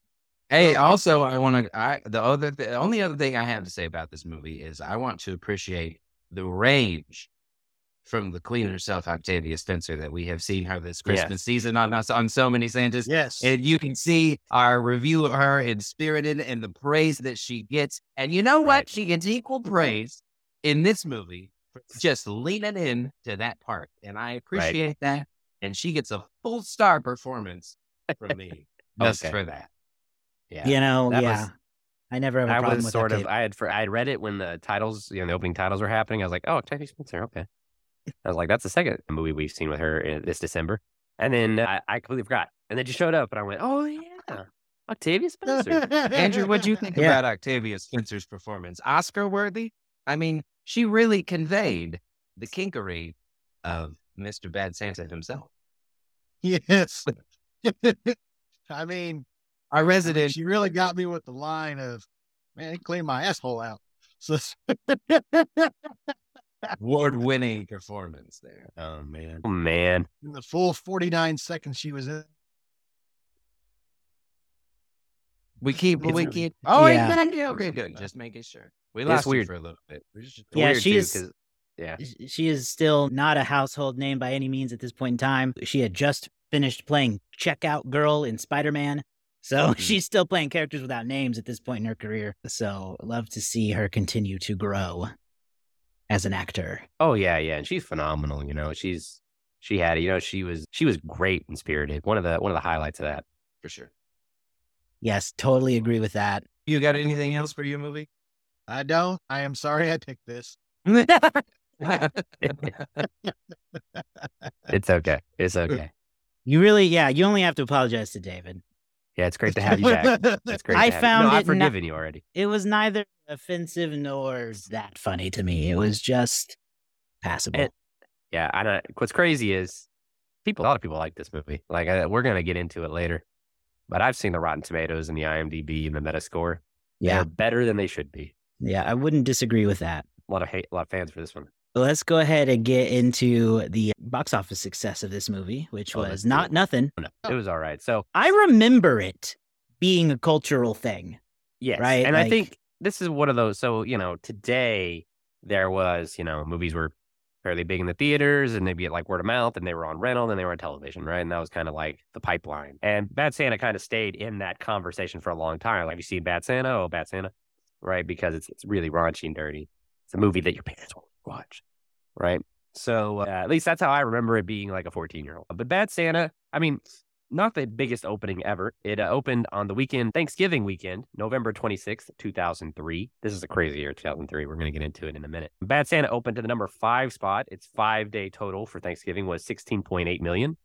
Hey, also, I want to. I the other, the only other thing I have to say about this movie is I want to appreciate the range from the queen herself, Octavia Spencer, that we have seen her this Yes. Christmas season on us on so many Santas. Yes. And you can see our review of her in Spirited and the praise that she gets. And you know what? Right. She gets equal praise in this movie for just leaning in to that part. And I appreciate that. And she gets a full star performance from me <laughs> just Okay. for that. Yeah. You know, that yeah. was- I never have a I problem was with sort that of. tape. I had. For, I had read it when the titles, you know, the opening titles were happening. I was like, oh, Octavia Spencer. Okay. I was like, that's the second movie we've seen with her in this December. And then uh, I, I completely forgot. And then she showed up, and I went, oh yeah, Octavia Spencer. <laughs> Andrew, what do you think Yeah. about Octavia Spencer's performance? Oscar worthy? I mean, she really conveyed the kinkery of Mr. Bad Santa himself. yes. <laughs> I mean, Our I mean, resident she really got me with the line of, "Man, he cleaned my asshole out." <laughs> So award winning performance there. oh man. Oh man. in the full forty nine seconds she was in, We keep, It's- we keep. Oh, Yeah. exactly. Okay, good. Just making sure. We It's lost you weird. for a little bit. We just- Yeah, Weird, she too, is- 'cause- Yeah. She is still not a household name by any means at this point in time. She had just finished playing Checkout Girl in Spider Man. So <laughs> mm-hmm. she's still playing characters without names at this point in her career. So love to see her continue to grow as an actor. Oh yeah, yeah, and she's phenomenal. You know, she's she had. You know, she was she was great and Spirited. One of the one of the highlights of that. for sure. Yes, totally agree with that. You got anything else for your movie? I don't. I am sorry I picked this. <laughs> It's okay. It's okay. <laughs> You really, yeah, you only have to apologize to David. Yeah, it's great to have you back. It's great. <laughs> I to have you. found no, it I've not- forgiven you already. It was neither offensive nor that funny to me. It was just passable. It- Yeah, I know. What's crazy is people. A lot of people like this movie. Like I, we're gonna get into it later. but I've seen the Rotten Tomatoes and the IMDb and the Metascore. Yeah. They're better than they should be. Yeah, I wouldn't disagree with that. A lot of hate, a lot of fans for this one. Let's go ahead and get into the box office success of this movie, which Oh, was not it. nothing. Oh, no, it was all right. So I remember it being a cultural thing. Yes. Right, And I think this is one of those. So, you know, today there was, you know, movies were fairly big in the theaters and maybe at like word of mouth and they were on rental and they were on television, right? And that was kind of like the pipeline. And Bad Santa kind of stayed in that conversation for a long time. Like, you see Bad Santa? Oh, Bad Santa. Right. Because it's, it's really raunchy and dirty. It's a movie that your parents won't watch. Right. So, uh, at least that's how I remember it being like a 14 year old. But Bad Santa, I mean, not the biggest opening ever. It uh, opened on the weekend, Thanksgiving weekend, November 26th, 2003. This is a crazy year, 2003. We're going to get into it in a minute. Bad Santa opened to the number five spot. Its five day total for Thanksgiving was 16.8 million.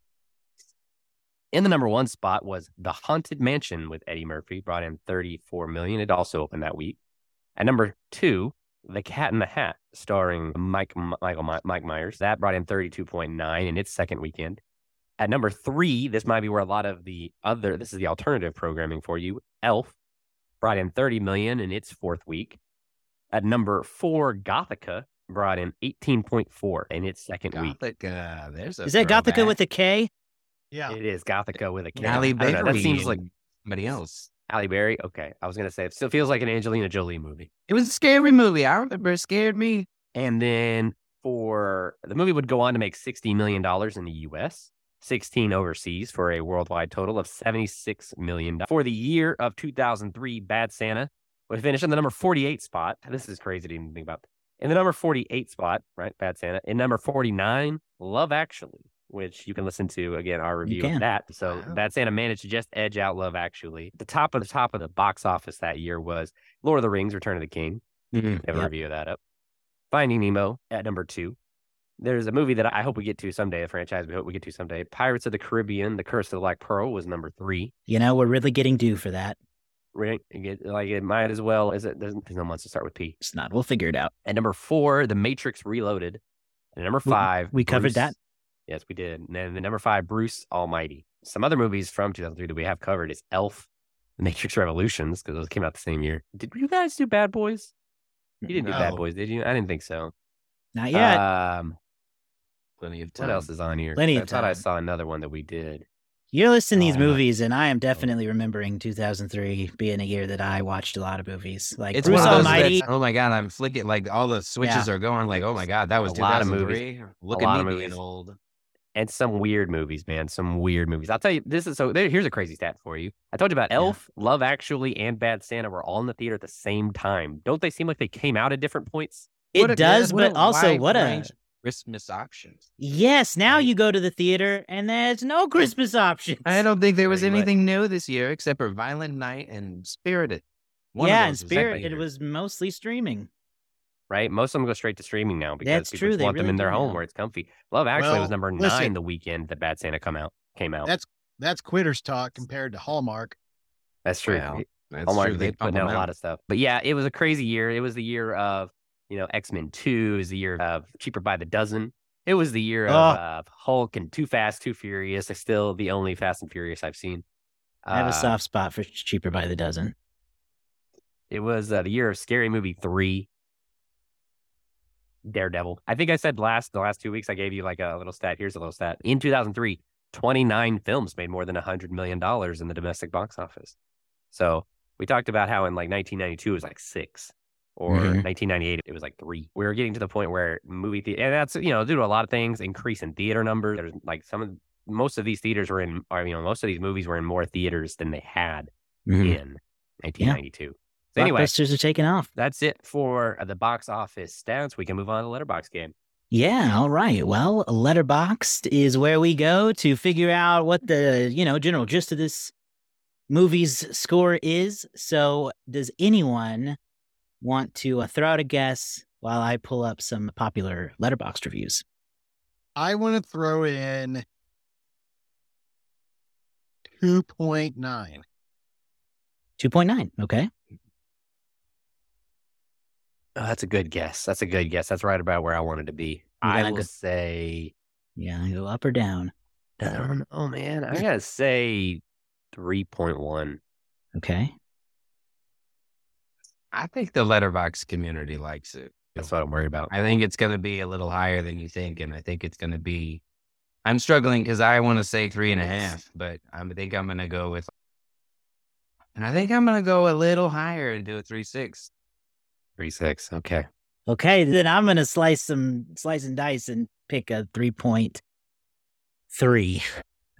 In the number one spot was The Haunted Mansion with Eddie Murphy, brought in 34 million. It also opened that week. At number two, The Cat in the Hat, starring Mike Michael Mi- Mike Myers, that brought in 32.9 in its second weekend. At number three, this might be where a lot of the other this is the alternative programming for you. Elf brought in 30 million in its fourth week. At number four, Gothika brought in 18.4 in its second week. Gothika. There's a Is that Gothika with a K? Yeah. It is Gothika with a K. Halle I don't know, That seems like somebody else. Halle Berry. Okay, I was gonna say it still feels like an Angelina Jolie movie. It was a scary movie. I remember it scared me. And then for the movie would go on to make $60 million in the US, 16 overseas for a worldwide total of $76 million. For the year of 2003, Bad Santa would finish in the number 48 spot. This is crazy to even think about. In the number 48 spot, right? Bad Santa. In number 49, Love Actually, which you can listen to again, our review of that. So Wow. Bad Santa managed to just edge out Love Actually. The top of the top of the box office that year was Lord of the Rings, Return of the King. We have a Yep. review of that up. Finding Nemo at number two. There's a movie that I hope we get to someday, a franchise we hope we get to someday. Pirates of the Caribbean, The Curse of the Black Pearl was number three. You know, we're really getting due for that. Right? Like it might as well as it doesn't there's no months to start with P. It's not. We'll figure it out. At number four, The Matrix Reloaded. And number We- five, we covered Bruce- that. Yes, we did. And then the number five, Bruce Almighty. Some other movies from 2003 that we have covered is Elf, The Matrix Revolutions, because those came out the same year. Did you guys do Bad Boys? You didn't do Bad Boys, did you? I didn't think so. Not yet. Um, Plenty of time. What else is on here? Plenty I of thought I time. saw another one that we did. You're listing these uh, movies, and I am definitely remembering 2003 being a year that I watched a lot of movies. Like It's Bruce one of those Almighty. oh my god, I'm flicking like all the switches are going like, oh my god, that was A lot of 2003. Look A lot at of me being movies. old. And some weird movies, man. Some weird movies. I'll tell you, this is so there, here's a crazy stat for you. I told you about Elf, Love Actually, and Bad Santa were all in the theater at the same time. Don't they seem like they came out at different points? It a- does, what but a also what a range of Christmas options. yes. Now you go to the theater and there's no Christmas options. I don't think there <laughs> was anything new this year except for Violent Night and Spirited. One yeah, those in was spirit, it was mostly streaming. Right? Most of them go straight to streaming now because That's people true, just they want them in their home now. where it's comfy. Love Actually Well, was number listen. nine the weekend that Bad Santa come out came out. That's that's quitters talk compared to Hallmark. That's true. Well, That's Hallmark true. they They put pump out a lot of stuff. But yeah, it was a crazy year. It was the year of, you know, X Men 2, it was the year of Cheaper by the Dozen. It was the year of, Oh. of Hulk and Too Fast, Too Furious. It's still the only Fast and Furious I've seen. I have Uh, a soft spot for cheaper by the dozen. It was uh, the year of Scary Movie 3. Daredevil. I think I said last the last two weeks I gave you like a little stat. Here's a little stat. In 2003, 29 films made more than $100 million in the domestic box office. So we talked about how in like 1992 it was like six, or Mhm. 1998 it was like three. We were getting to the point where movie theater, and that's you know due to a lot of things, increase in theater numbers. There's like some of most of these theaters were in, or you know most of these movies were in more theaters than they had Mhm. in 1992. So anyway, Blockbusters are taking off. that's it for the box office stats. We can move on to the Letterboxd game. Yeah, all right. Well, Letterboxd is where we go to figure out what the, you know, general gist of this movie's score is. So, does anyone want to uh, throw out a guess while I pull up some popular Letterboxd reviews? I want to throw in 2.9. 2.9. Okay. Oh, that's a good guess. That's a good guess. That's right about where I wanted to be. I gotta will go- say, Yeah, go up or down. I don't man. I gotta say 3.1. Okay. I think the Letterboxd community likes it. That's what I'm worried about. I think it's going to be a little higher than you think, and I think it's going to be. I'm struggling because I want to say three and a half, but I think I'm going to go with, and I think I'm going to go a little higher and do a three six. Three six. Okay. Okay, then I'm gonna slice some slice and dice and pick a three point three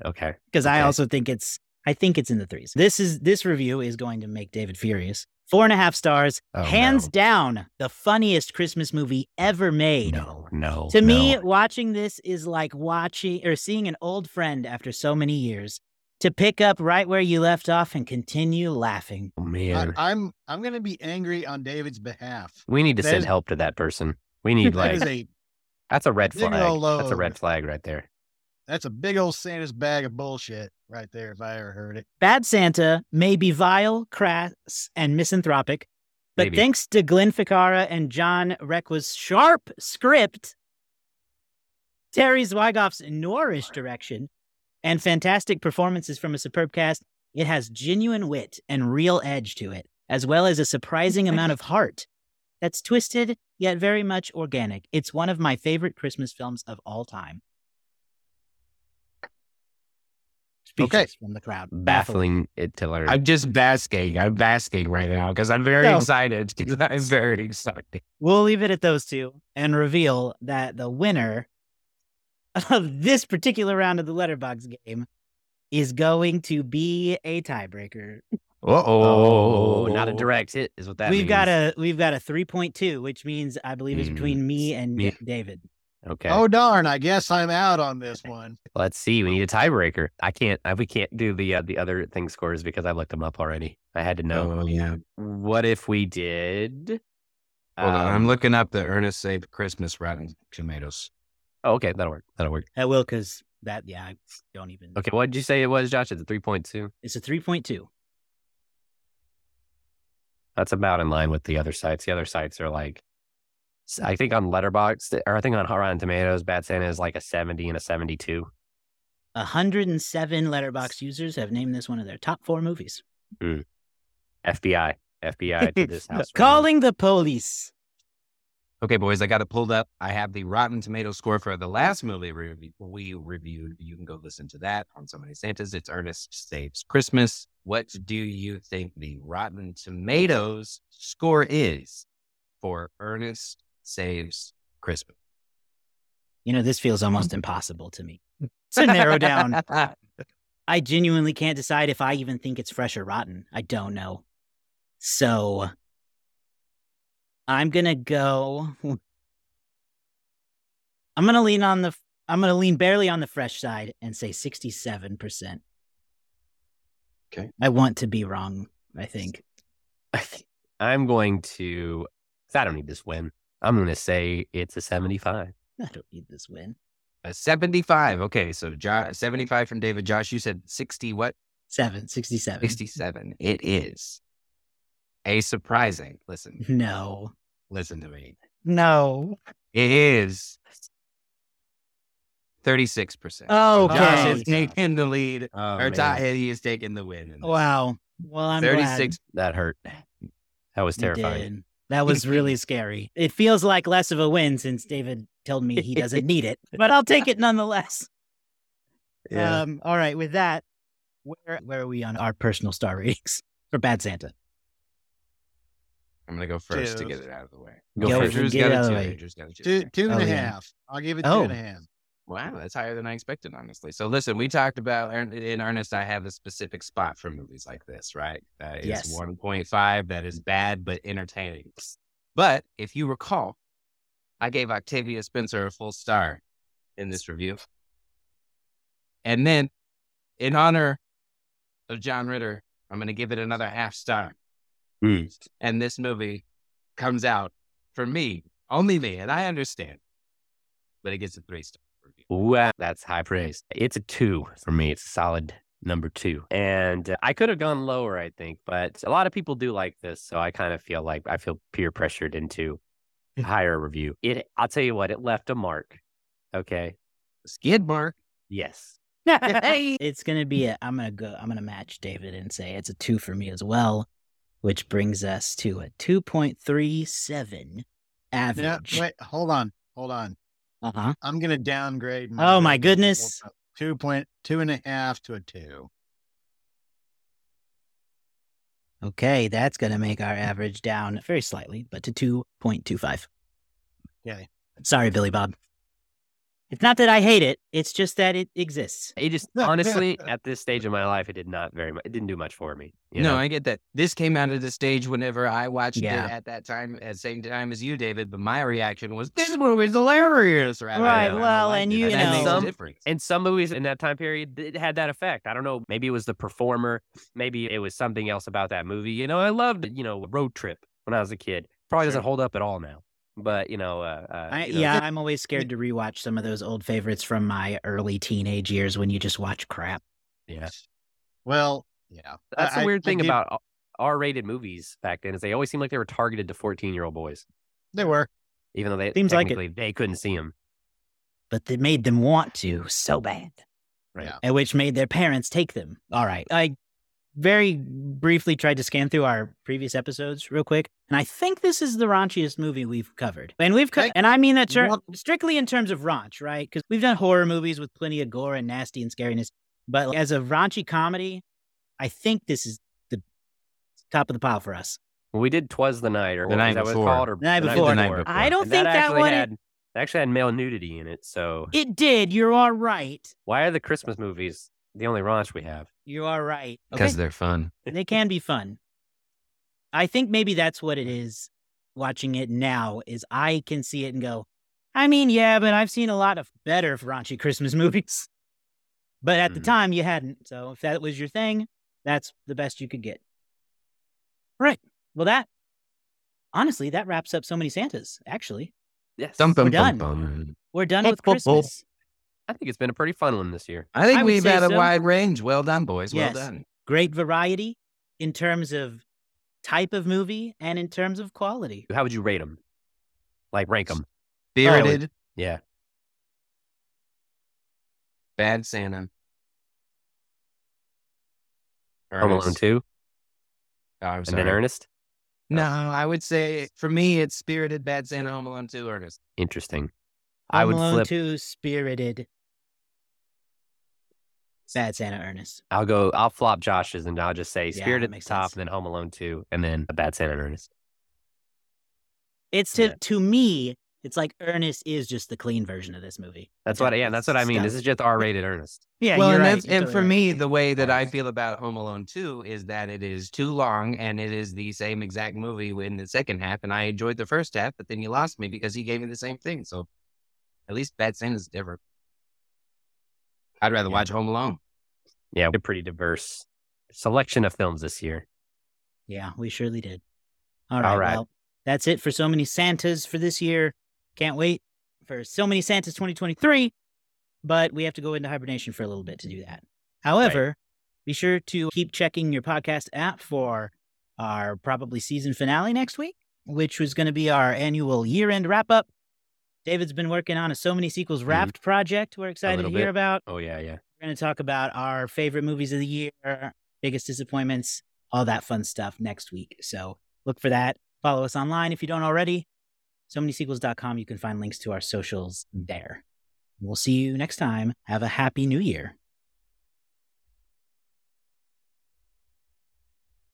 Okay. because I also think it's I think it's in the threes. This is this review is going to make David furious. Four and a half stars, Oh, hands no. down, the funniest Christmas movie ever made. No, no. To me, watching this is like watching or seeing an old friend after so many years to pick up right where you left off and continue laughing. Oh, I, man. I'm I'm going to be angry on David's behalf. we need to that send is- help to that person. We need <laughs> like is a that's a red flag. That's a red flag right there. that's a big old Santa's bag of bullshit right there. If I ever heard it. Bad Santa may be vile, crass, and misanthropic, but Maybe. thanks to Glenn Ficarra and John Requa's sharp script, Terry Zwigoff's noirish direction, and fantastic performances from a superb cast, it has genuine wit and real edge to it, as well as a surprising amount of heart. That's twisted yet very much organic. It's one of my favorite Christmas films of all time. Speechless from the crowd. Baffling it to learn. I'm just basking. I'm basking right now because I'm very No. excited. 'cause <laughs> I'm very excited. We'll leave it at those two and reveal that the winner <laughs> of this particular round of the Letterboxd game is going to be a tiebreaker. oh, not a direct hit is what that we've means. got a we've got a 3.2, which means I believe it's Mm, between me and me. David. Okay. Oh darn! I guess I'm out on this <laughs> one. Let's see. We need a tiebreaker. I can't. I, we can't do the uh, the other thing scores because I looked them up already. I had to know. Oh yeah. What if we did? Hold on. I'm um, looking up the Ernest Save Christmas Rotten Tomatoes. Oh, okay, that'll work. That'll work. I will because that yeah, I don't even Okay, what did you say it was, Josh? It's a three point two. It's a 3.2. That's about in line with the other sites. The other sites are like, I think on Letterboxd or I think on Hot Rotten Tomatoes, Bad Santa is like a seventy and a seventy-two. 107 Letterboxd users have named this one of their top four movies. Mm. FBI, FBI to <laughs> this house. Calling the police. Okay, boys, I got it pulled up. I have the Rotten Tomato score for the last movie we, we reviewed. You can go listen to that on So Many Santas. It's Ernest Saves Christmas. What do you think the Rotten Tomatoes score is for Ernest Saves Christmas? You know, this feels almost <laughs> impossible to me to narrow down. I genuinely can't decide if I even think it's fresh or rotten. I don't know. So I'm gonna go. I'm gonna lean on the. I'm gonna lean barely on the fresh side and say 67 percent. Okay. I want to be wrong. I think. I'm going to. I don't need this win. I'm going to say it's a seventy-five. I don't need this win. A 75. Okay, so jo- 75 from David. Josh, you said 60 what? Seven, 67. 67. It is a surprising. Listen, No. listen to me. No. It is 36%. Oh, Josh okay. is taking the lead. Oh, or Todd, he is taking the win. in. Wow. Well, I'm glad 36. that hurt. That was terrifying. That was really <laughs> scary. It feels like less of a win since David told me he doesn't need it, but I'll take it nonetheless. <laughs> Um, all right. With that, where where are we on our personal star ratings <laughs> for Bad Santa? I'm going to go first to get it out of the way. Go Go first. for it. Andrew's Get it got out a of two. the way. Andrew's got a two. Two, two and a Oh, half. yeah. I'll give it two Oh. and a oh. half. Wow, that's higher than I expected, honestly. So listen, we talked about er, in earnest. I have a specific spot for movies like this, right? That is Yes. one point five. That is bad but entertaining. But if you recall, I gave Octavia Spencer a full star in this review, and then in honor of John Ritter, I'm going to give it another half star. Mm. And this movie comes out for me, only me, and I understand, but it gets a three star review. Wow, that's high praise. It's a two for me. It's a solid number two. And uh, I could have gone lower, I think, but a lot of people do like this. So I kind of feel like I feel peer pressured into <laughs> a higher review. It, I'll tell you what, it left a mark. Okay. Skid mark. Yes. <laughs> it's gonna be a. I'm gonna go. I'm gonna match David and say it's a two for me as well, which brings us to a two point three seven Yeah, average. wait, hold on, hold on. Uh huh. I'm gonna downgrade. My Oh, my goodness. Two point two and a half to a two. Okay, that's gonna make our average down very slightly, but to two point two five. Okay. Sorry, Billy Bob. It's not that I hate it. It's just that it exists. It just honestly, at this stage of my life, it did not very much. It didn't do much for me. You no, know? I get that. This came out of the stage whenever I watched Yeah. it at that time, at the same time as you, David. But my reaction was, "This movie's hilarious!" rather Right, well, and you that know- a difference. And some movies in that time period it had that effect. I don't know. Maybe it was the performer. Maybe it was something else about that movie. You know, I loved you know Road Trip when I was a kid. Probably doesn't hold up at all now. But you know, uh, uh, I, you know, yeah, I'm always scared to rewatch some of those old favorites from my early teenage years when you just watch crap. yeah. Well, yeah. That's I- the weird I thing did- about R-rated movies back then is they always seemed like they were targeted to 14-year-old boys, They were. even though they Seems like it. they couldn't see them. But they made them want to so bad. Right. Yeah. and which made their parents take them. All right. I very briefly tried to scan through our previous episodes real quick, and I think this is the raunchiest movie we've covered. And we've co- Okay. and I mean that ter- strictly in terms of raunch, right? Because we've done horror movies with plenty of gore and nasty and scariness, but as a raunchy comedy, I think this is the top of the pile for us. Well, we did "Twas the Night" or The night that what it's before. called? Or The Night Before. The Night Before. I don't And think that actually one. had it actually had male nudity in it. So it did. You're all right. why are the Christmas movies the only raunch we have? You are right. because Okay. they're fun. <laughs> they can be fun. I think maybe that's what it is. Watching it now is I can see it and go, I mean, yeah, but I've seen a lot of better raunchy Christmas <laughs> movies. But at the Mhm. time, you hadn't. So if that was your thing, that's the best you could get. Right. Well, that honestly, that wraps up so many Santas. Actually, Yes, Dum, bum, done. bum, bum. we're done with ho, ho. Christmas. I think it's been a pretty fun one this year. I think I we've had a so. wide range. Well done, boys. Yes. Well done. Great variety in terms of type of movie and in terms of quality. How would you rate them? Like rank them? Spirited, oh, Yeah. Bad Santa. Home Alone Ernest. two, Oh, I'm and sorry. then Ernest. No, oh. I would say for me it's Spirited, Bad Santa, Home Alone 2, Ernest. Interesting. I Home would Alone flip. 2, Spirited, Bad Santa Ernest. I'll go. I'll flop Josh's, and I'll just say Yeah, Spirit that at the makes top, sense. and then Home Alone two, and then a Bad Santa Ernest. It's to Yeah. to me, it's like Ernest is just the clean version of this movie. That's Yeah, what. Yeah, that's what I mean. This is just R-rated Ernest. Yeah, well, you're and, right. You're and totally for right. me, the way that I feel about Home Alone 2 is that it is too long and it is the same exact movie in the second half. And I enjoyed the first half, but then you lost me because he gave me the same thing. So at least Bad Santa's different. I'd rather Yeah. watch Home Alone. Yeah, we're pretty diverse selection of films this year. Yeah, we surely did. All right, All right. Well, that's it for so many Santas for this year. Can't wait for so many Santas 2023, but we have to go into hibernation for a little bit to do that. However, be sure to keep checking your podcast app for our probably season finale next week, which was going to be our annual year end wrap up. David's been working on a So Many Sequels mm-hmm. Wrapped project we're excited to hear bit. about. Oh yeah, yeah. We're going to talk about our favorite movies of the year, biggest disappointments, all that fun stuff next week. So look for that. Follow us online if you don't already. So many sequels.com. You can find links to our socials there. We'll see you next time. Have a happy new year.